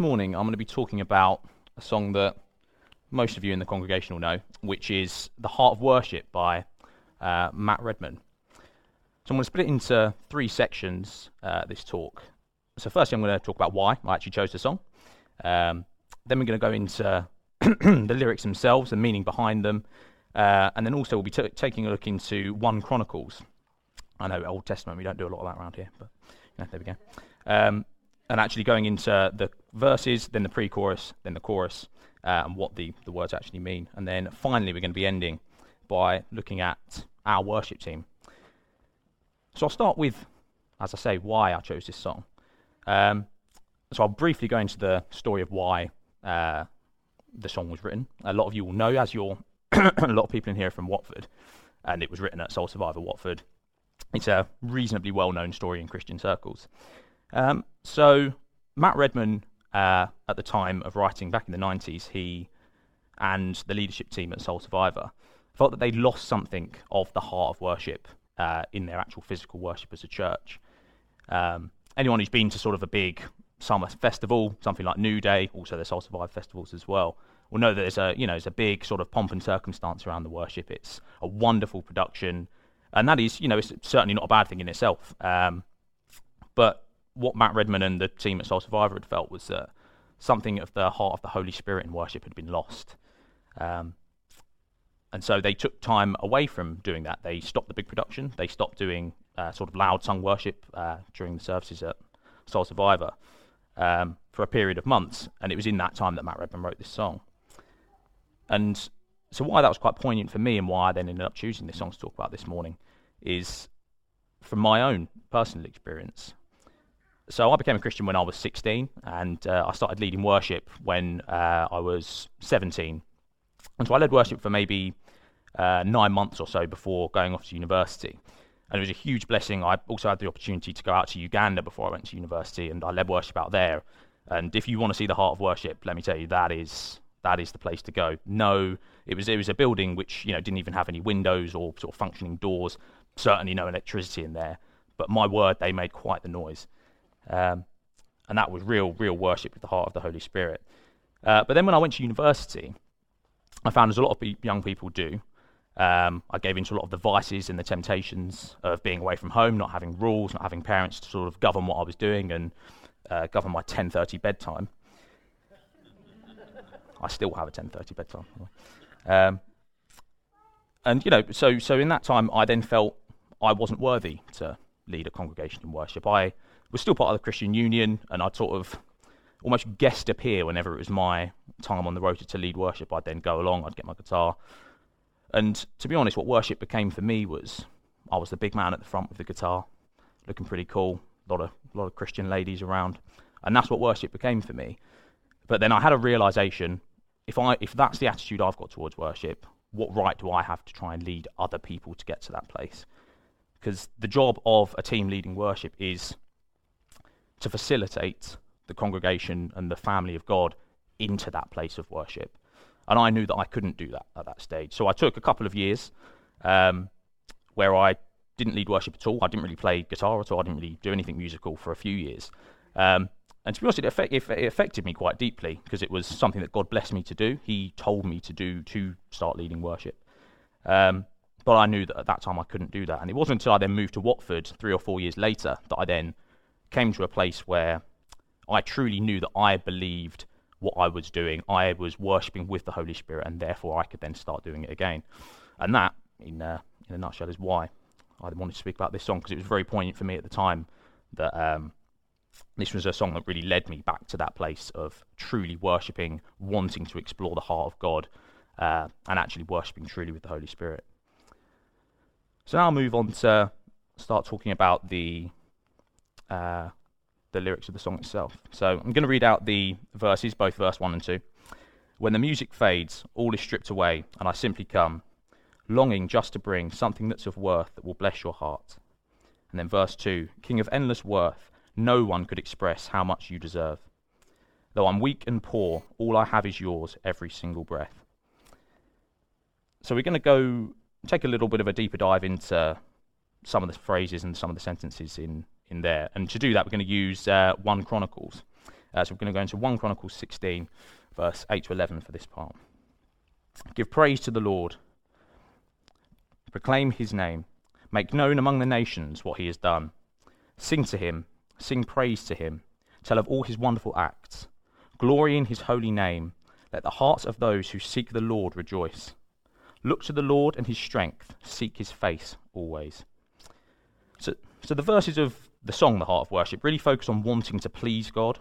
Morning, I'm going to be talking about a song that most of you in the congregation will know, which is The Heart of Worship by uh, Matt Redman. So I'm going to split it into three sections, uh, this talk. So, firstly, I'm going to talk about why I actually chose the song. Um, then we're going to go into the lyrics themselves, the meaning behind them. Uh, and then also, we'll be t- taking a look into 1 Chronicles. I know, Old Testament, we don't do a lot of that around here, but there we go. Um, and actually going into the verses, then the pre chorus, then the chorus, uh, and what the, the words actually mean. And then finally, we're going to be ending by looking at our worship team. So I'll start with, as I say, why I chose this song. Um, so I'll briefly go into the story of why uh, the song was written. A lot of you will know, as you're a lot of people in here are from Watford, and it was written at Soul Survivor Watford. It's a reasonably well known story in Christian circles. Um, so Matt Redman, uh, at the time of writing back in the 90s, he and the leadership team at Soul Survivor felt that they'd lost something of the heart of worship uh, in their actual physical worship as a church. Um, anyone who's been to sort of a big summer festival, something like New Day, also the Soul Survivor festivals as well, will know that there's a you know there's a big sort of pomp and circumstance around the worship. It's a wonderful production, and that is you know it's certainly not a bad thing in itself. Um, but what Matt Redman and the team at Soul Survivor had felt was that something of the heart of the Holy Spirit in worship had been lost. Um, and so they took time away from doing that. They stopped the big production. They stopped doing uh, sort of loud sung worship uh, during the services at Soul Survivor um, for a period of months. And it was in that time that Matt Redman wrote this song. And so, why that was quite poignant for me and why I then ended up choosing this song to talk about this morning is from my own personal experience so I became a Christian when I was 16, and uh, I started leading worship when uh, I was 17. And so I led worship for maybe uh, nine months or so before going off to university. And it was a huge blessing. I also had the opportunity to go out to Uganda before I went to university, and I led worship out there. And if you want to see the heart of worship, let me tell you, that is that is the place to go. No, it was it was a building which you know didn't even have any windows or sort of functioning doors. Certainly no electricity in there. But my word, they made quite the noise. Um, and that was real, real worship with the heart of the Holy Spirit. Uh, but then when I went to university, I found as a lot of young people do, um, I gave into a lot of the vices and the temptations of being away from home, not having rules, not having parents to sort of govern what I was doing and uh, govern my 10:30 bedtime. I still have a 10:30 bedtime. Um, and you know, so so in that time, I then felt I wasn't worthy to lead a congregation in worship. I was still part of the Christian Union, and I'd sort of almost guest appear whenever it was my time on the road to lead worship. I'd then go along, I'd get my guitar. And to be honest, what worship became for me was I was the big man at the front with the guitar, looking pretty cool, a lot of, lot of Christian ladies around. And that's what worship became for me. But then I had a realization if, I, if that's the attitude I've got towards worship, what right do I have to try and lead other people to get to that place? Because the job of a team leading worship is to facilitate the congregation and the family of God into that place of worship. And I knew that I couldn't do that at that stage. So I took a couple of years um, where I didn't lead worship at all. I didn't really play guitar at all. I didn't really do anything musical for a few years. Um, and to be honest, it, it, affected me quite deeply because it was something that God blessed me to do. He told me to do to start leading worship. Um, but I knew that at that time I couldn't do that. And it wasn't until I then moved to Watford three or four years later that I then came to a place where I truly knew that I believed what I was doing. I was worshipping with the Holy Spirit, and therefore I could then start doing it again. And that, in, uh, in a nutshell, is why I wanted to speak about this song because it was very poignant for me at the time that um, this was a song that really led me back to that place of truly worshipping, wanting to explore the heart of God, uh, and actually worshipping truly with the Holy Spirit. So now I'll move on to start talking about the uh, the lyrics of the song itself. So I'm going to read out the verses, both verse 1 and 2. When the music fades, all is stripped away, and I simply come, longing just to bring something that's of worth that will bless your heart. And then verse 2 King of endless worth, no one could express how much you deserve. Though I'm weak and poor, all I have is yours every single breath. So we're going to go take a little bit of a deeper dive into some of the phrases and some of the sentences in in there. And to do that, we're going to use uh, 1 Chronicles. Uh, so we're going to go into 1 Chronicles 16, verse 8 to 11 for this part. Give praise to the Lord, proclaim his name, make known among the nations what he has done. Sing to him, sing praise to him, tell of all his wonderful acts. Glory in his holy name. Let the hearts of those who seek the Lord rejoice. Look to the Lord and his strength, seek his face always. So, so the verses of the song, The Heart of Worship, really focus on wanting to please God,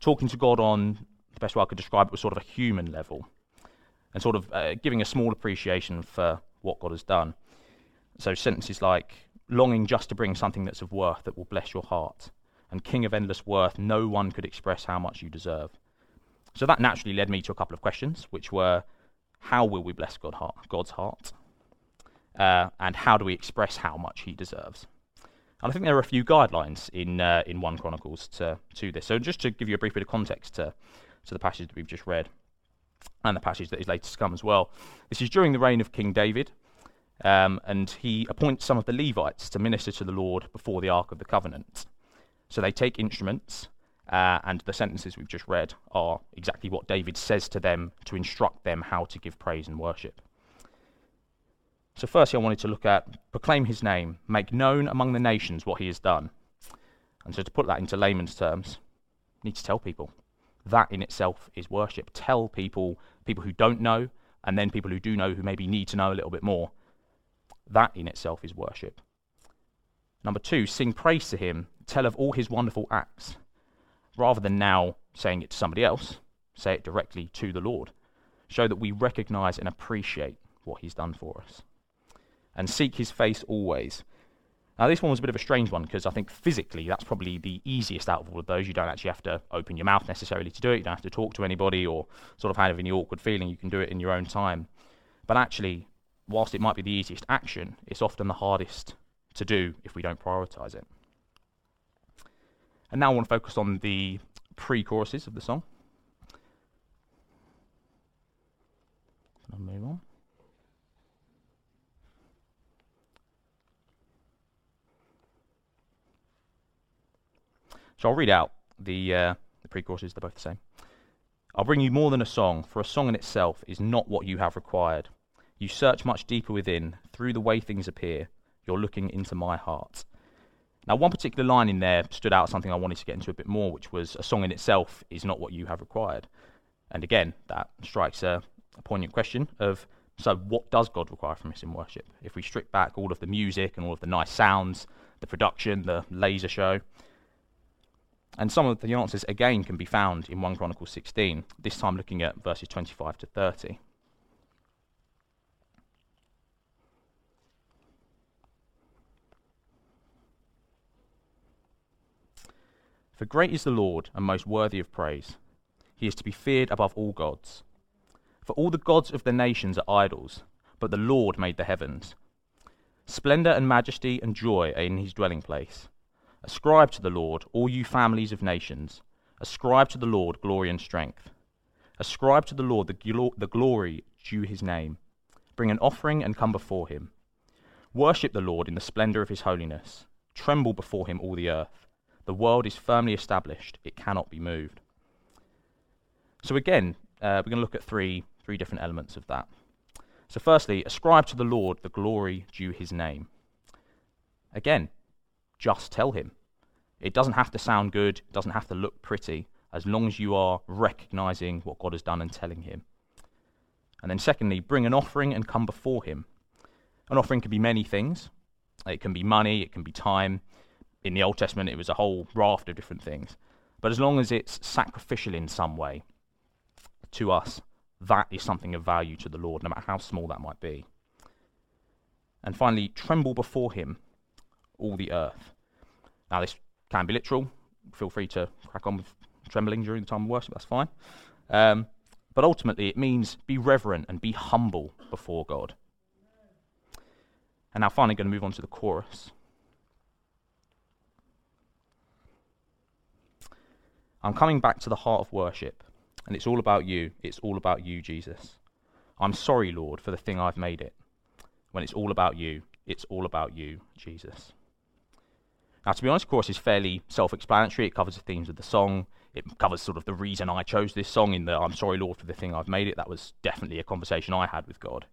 talking to God on the best way I could describe it was sort of a human level, and sort of uh, giving a small appreciation for what God has done. So sentences like, longing just to bring something that's of worth that will bless your heart, and King of endless worth, no one could express how much you deserve. So that naturally led me to a couple of questions, which were, how will we bless God heart, God's heart? Uh, and how do we express how much he deserves? And I think there are a few guidelines in uh, in one Chronicles to to this. So just to give you a brief bit of context to to the passage that we've just read, and the passage that is later to come as well. This is during the reign of King David, um, and he appoints some of the Levites to minister to the Lord before the Ark of the Covenant. So they take instruments, uh, and the sentences we've just read are exactly what David says to them to instruct them how to give praise and worship. So, firstly, I wanted to look at proclaim his name, make known among the nations what he has done. And so, to put that into layman's terms, need to tell people. That in itself is worship. Tell people, people who don't know, and then people who do know who maybe need to know a little bit more. That in itself is worship. Number two, sing praise to him, tell of all his wonderful acts. Rather than now saying it to somebody else, say it directly to the Lord. Show that we recognize and appreciate what he's done for us and seek his face always. Now, this one was a bit of a strange one because I think physically that's probably the easiest out of all of those. You don't actually have to open your mouth necessarily to do it. You don't have to talk to anybody or sort of have any awkward feeling. You can do it in your own time. But actually, whilst it might be the easiest action, it's often the hardest to do if we don't prioritize it. And now I want to focus on the pre choruses of the song. I'll move on. So I'll read out the, uh, the pre choruses, they're both the same. I'll bring you more than a song, for a song in itself is not what you have required. You search much deeper within, through the way things appear. You're looking into my heart. Now, one particular line in there stood out something I wanted to get into a bit more, which was a song in itself is not what you have required. And again, that strikes a, a poignant question of so what does God require from us in worship? If we strip back all of the music and all of the nice sounds, the production, the laser show, and some of the answers again can be found in 1 Chronicles 16, this time looking at verses 25 to 30. For great is the Lord and most worthy of praise. He is to be feared above all gods. For all the gods of the nations are idols, but the Lord made the heavens. Splendor and majesty and joy are in his dwelling place. Ascribe to the Lord, all you families of nations. Ascribe to the Lord glory and strength. Ascribe to the Lord the, glo- the glory due his name. Bring an offering and come before him. Worship the Lord in the splendor of his holiness. Tremble before him, all the earth. The world is firmly established, it cannot be moved. So, again, uh, we're going to look at three, three different elements of that. So, firstly, ascribe to the Lord the glory due his name. Again, just tell him. It doesn't have to sound good, it doesn't have to look pretty, as long as you are recognizing what God has done and telling him. And then, secondly, bring an offering and come before him. An offering can be many things. It can be money, it can be time. In the Old Testament, it was a whole raft of different things. But as long as it's sacrificial in some way to us, that is something of value to the Lord, no matter how small that might be. And finally, tremble before him all the earth. Now, this can be literal. Feel free to crack on with trembling during the time of worship, that's fine. Um, but ultimately, it means be reverent and be humble before God. And now, finally, going to move on to the chorus. I'm coming back to the heart of worship, and it's all about you. It's all about you, Jesus. I'm sorry, Lord, for the thing I've made it. When it's all about you, it's all about you, Jesus. Now, to be honest, of course, is fairly self explanatory. It covers the themes of the song, it covers sort of the reason I chose this song in the I'm sorry, Lord, for the thing I've made it. That was definitely a conversation I had with God.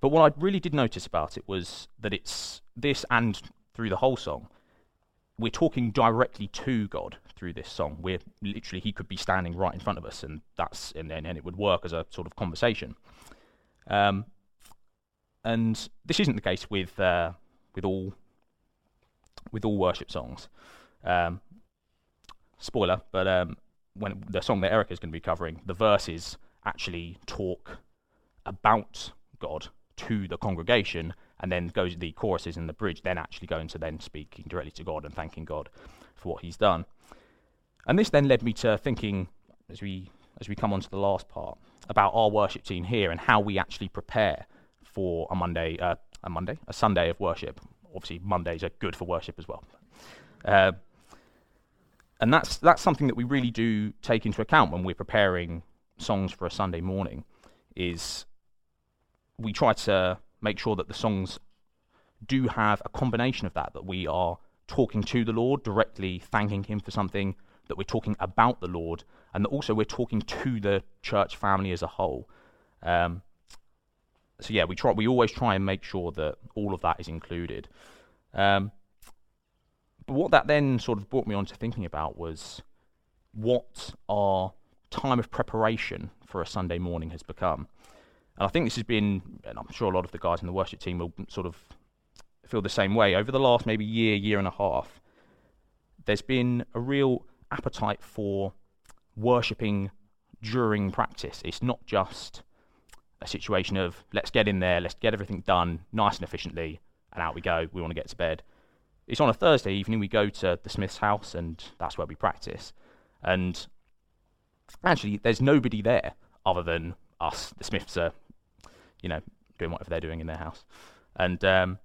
But what I really did notice about it was that it's this and through the whole song, we're talking directly to God through this song. We're literally, He could be standing right in front of us, and that's and, and, and it would work as a sort of conversation. Um, and this isn't the case with uh, with all with all worship songs. Um, spoiler, but um, when the song that Erica is going to be covering, the verses actually talk about God to the congregation, and then goes the choruses and the bridge then actually go into then speaking directly to God and thanking God for what He's done. And this then led me to thinking, as we as we come on to the last part, about our worship team here and how we actually prepare for a Monday, uh, a Monday, a Sunday of worship. Obviously, Mondays are good for worship as well. Uh, and that's that's something that we really do take into account when we're preparing songs for a Sunday morning. Is we try to make sure that the songs do have a combination of that, that we are talking to the Lord, directly thanking Him for something, that we're talking about the Lord, and that also we're talking to the church family as a whole. Um, so yeah, we try. We always try and make sure that all of that is included. Um, but what that then sort of brought me on to thinking about was what our time of preparation for a Sunday morning has become. And I think this has been, and I'm sure a lot of the guys in the worship team will sort of feel the same way. Over the last maybe year, year and a half, there's been a real appetite for worshipping during practice. It's not just a situation of let's get in there, let's get everything done nice and efficiently, and out we go. We want to get to bed. It's on a Thursday evening. We go to the Smith's house, and that's where we practice. And actually, there's nobody there other than us. The Smiths are you know, doing whatever they're doing in their house. And um,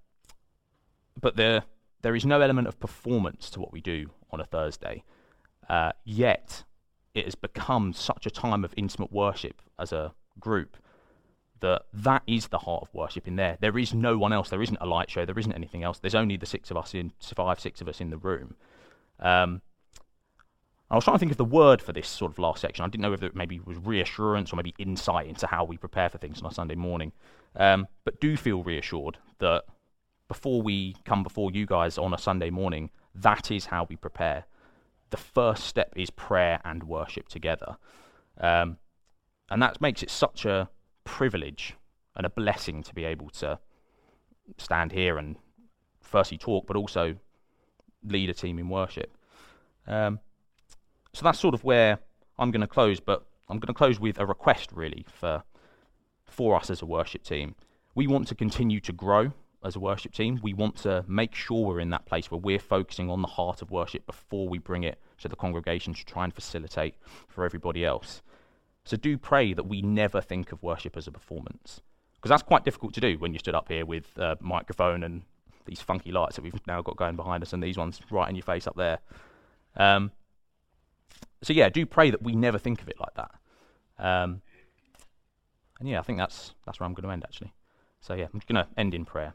but there there is no element of performance to what we do on a Thursday. Uh, yet it has become such a time of intimate worship as a group that that is the heart of worship in there. There is no one else. There isn't a light show. There isn't anything else. There's only the six of us in five, six of us in the room. Um, I was trying to think of the word for this sort of last section. I didn't know whether it maybe was reassurance or maybe insight into how we prepare for things on a Sunday morning. Um, but do feel reassured that before we come before you guys on a Sunday morning, that is how we prepare. The first step is prayer and worship together. Um, and that makes it such a privilege and a blessing to be able to stand here and firstly talk, but also lead a team in worship. Um, so that's sort of where I'm going to close, but I'm going to close with a request really for for us as a worship team. We want to continue to grow as a worship team. We want to make sure we're in that place where we're focusing on the heart of worship before we bring it to the congregation to try and facilitate for everybody else. So do pray that we never think of worship as a performance. Because that's quite difficult to do when you stood up here with a microphone and these funky lights that we've now got going behind us and these ones right in your face up there. Um, so yeah, do pray that we never think of it like that. Um, and yeah, I think that's that's where I'm going to end actually. So yeah, I'm going to end in prayer.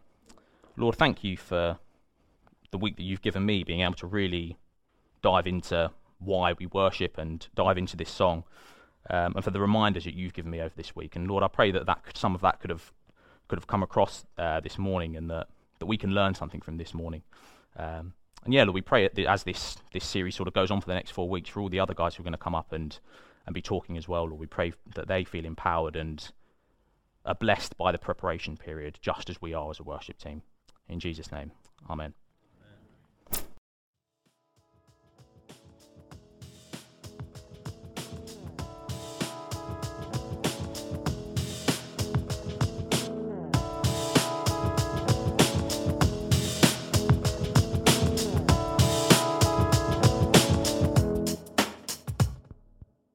Lord, thank you for the week that you've given me, being able to really dive into why we worship and dive into this song, um, and for the reminders that you've given me over this week. And Lord, I pray that, that could, some of that could have could have come across uh, this morning, and that that we can learn something from this morning. Um, and yeah, Lord, we pray as this this series sort of goes on for the next four weeks for all the other guys who are going to come up and and be talking as well. Lord, we pray that they feel empowered and are blessed by the preparation period, just as we are as a worship team. In Jesus' name, Amen.